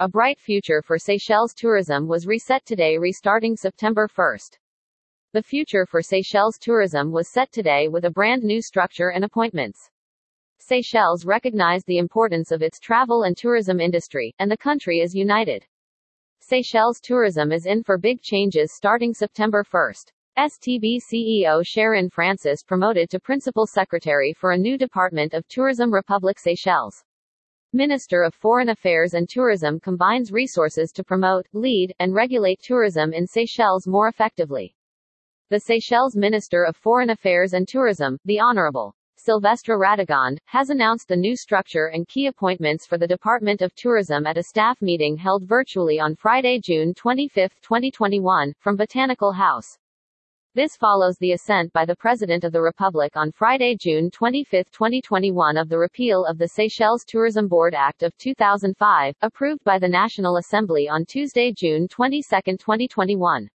A bright future for Seychelles tourism was reset today, restarting September 1st. The future for Seychelles tourism was set today with a brand new structure and appointments. Seychelles recognized the importance of its travel and tourism industry, and the country is united. Seychelles tourism is in for big changes starting September 1st. STB CEO Sharon Francis promoted to Principal Secretary for a new Department of Tourism Republic Seychelles. Minister of Foreign Affairs and Tourism combines resources to promote, lead, and regulate tourism in Seychelles more effectively. The Seychelles Minister of Foreign Affairs and Tourism, the Honorable Silvestre Radegonde, has announced the new structure and key appointments for the Department of Tourism at a staff meeting held virtually on Friday, June 25, 2021, from Botanical House. This follows the assent by the President of the Republic on Friday, June 25, 2021 of the repeal of the Seychelles Tourism Board Act of 2005, approved by the National Assembly on Tuesday, June 22, 2021.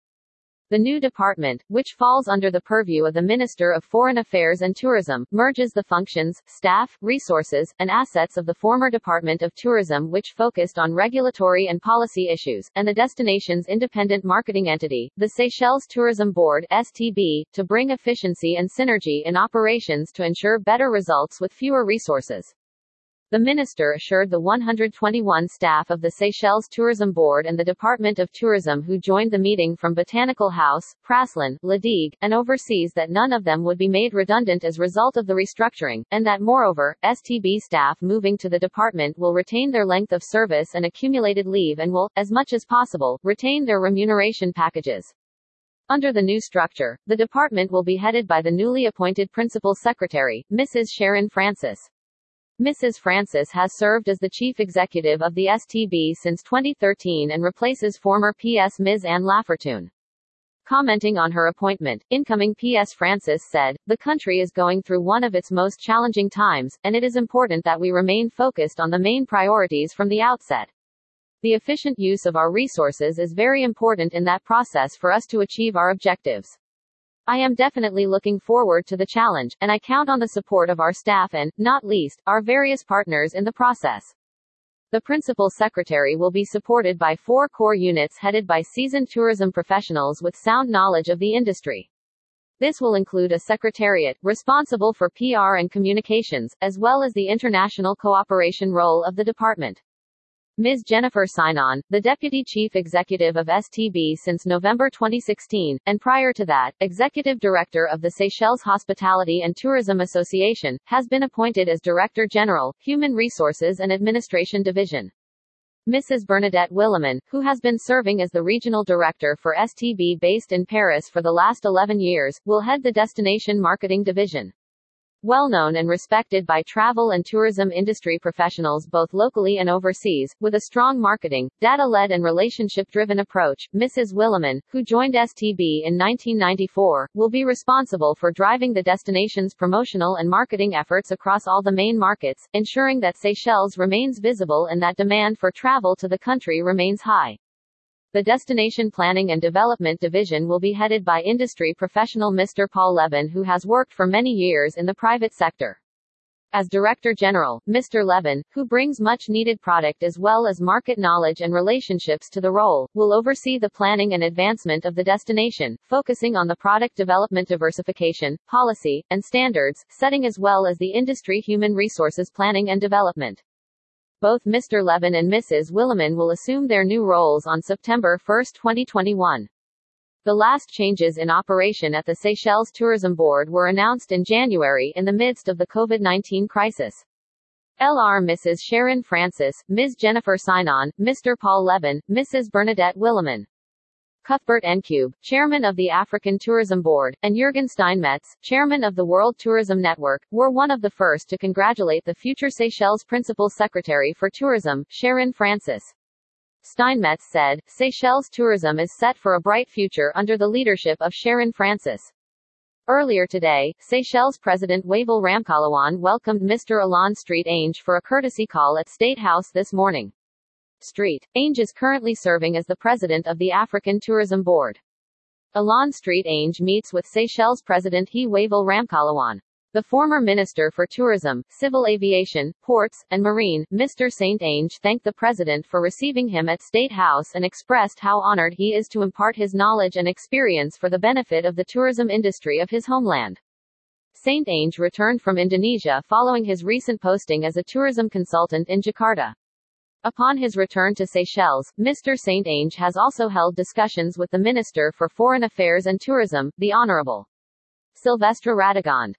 The new department, which falls under the purview of the Minister of Foreign Affairs and Tourism, merges the functions, staff, resources, and assets of the former Department of Tourism which focused on regulatory and policy issues, and the destination's independent marketing entity, the Seychelles Tourism Board STB, to bring efficiency and synergy in operations to ensure better results with fewer resources. The minister assured the 121 staff of the Seychelles Tourism Board and the Department of Tourism who joined the meeting from Botanical House, Praslin, La Digue, and overseas that none of them would be made redundant as result of the restructuring, and that moreover, STB staff moving to the department will retain their length of service and accumulated leave and will, as much as possible, retain their remuneration packages. Under the new structure, the department will be headed by the newly appointed Principal Secretary, Mrs. Sharon Francis. Mrs. Francis has served as the chief executive of the STB since 2013 and replaces former PS Ms. Anne Lafortune. Commenting on her appointment, incoming PS Francis said, The country is going through one of its most challenging times, and it is important that we remain focused on the main priorities from the outset. The efficient use of our resources is very important in that process for us to achieve our objectives. I am definitely looking forward to the challenge, and I count on the support of our staff and, not least, our various partners in the process. The principal secretary will be supported by four core units headed by seasoned tourism professionals with sound knowledge of the industry. This will include a secretariat, responsible for PR and communications, as well as the international cooperation role of the department. Ms. Jennifer Sinon, the Deputy Chief Executive of STB since November 2016, and prior to that, Executive Director of the Seychelles Hospitality and Tourism Association, has been appointed as Director General, Human Resources and Administration Division. Mrs. Bernadette Willemin, who has been serving as the Regional Director for STB based in Paris for the last 11 years, will head the Destination Marketing Division. Well known and respected by travel and tourism industry professionals both locally and overseas, with a strong marketing, data-led and relationship-driven approach, Mrs. Willemin, who joined STB in 1994, will be responsible for driving the destination's promotional and marketing efforts across all the main markets, ensuring that Seychelles remains visible and that demand for travel to the country remains high. The Destination Planning and Development Division will be headed by industry professional Mr. Paul Levin who has worked for many years in the private sector. As Director General, Mr. Levin, who brings much needed product as well as market knowledge and relationships to the role, will oversee the planning and advancement of the destination, focusing on the product development diversification, policy, and standards, setting as well as the industry human resources planning and development. Both Mr. Levin and Mrs. Willemin will assume their new roles on September 1, 2021. The last changes in operation at the Seychelles Tourism Board were announced in January in the midst of the COVID-19 crisis. LR Mrs. Sharon Francis, Ms. Jennifer Sinon, Mr. Paul Levin, Mrs. Bernadette Willemin. Cuthbert Ncube, chairman of the African Tourism Board, and Jürgen Steinmetz, chairman of the World Tourism Network, were one of the first to congratulate the future Seychelles Principal Secretary for Tourism, Sharon Francis. Steinmetz said, Seychelles tourism is set for a bright future under the leadership of Sharon Francis. Earlier today, Seychelles President Wavel Ramkalawan welcomed Mr. Alain Street Ange for a courtesy call at State House this morning. Street. Ange is currently serving as the president of the African Tourism Board. Alain Street Ange meets with Seychelles President He Wavel Ramkalawan. The former Minister for Tourism, Civil Aviation, Ports, and Marine, Mr. St. Ange thanked the President for receiving him at State House and expressed how honored he is to impart his knowledge and experience for the benefit of the tourism industry of his homeland. St. Ange returned from Indonesia following his recent posting as a tourism consultant in Jakarta. Upon his return to Seychelles, Mr. St. Ange has also held discussions with the Minister for Foreign Affairs and Tourism, the Honorable Silvestre Radegonde.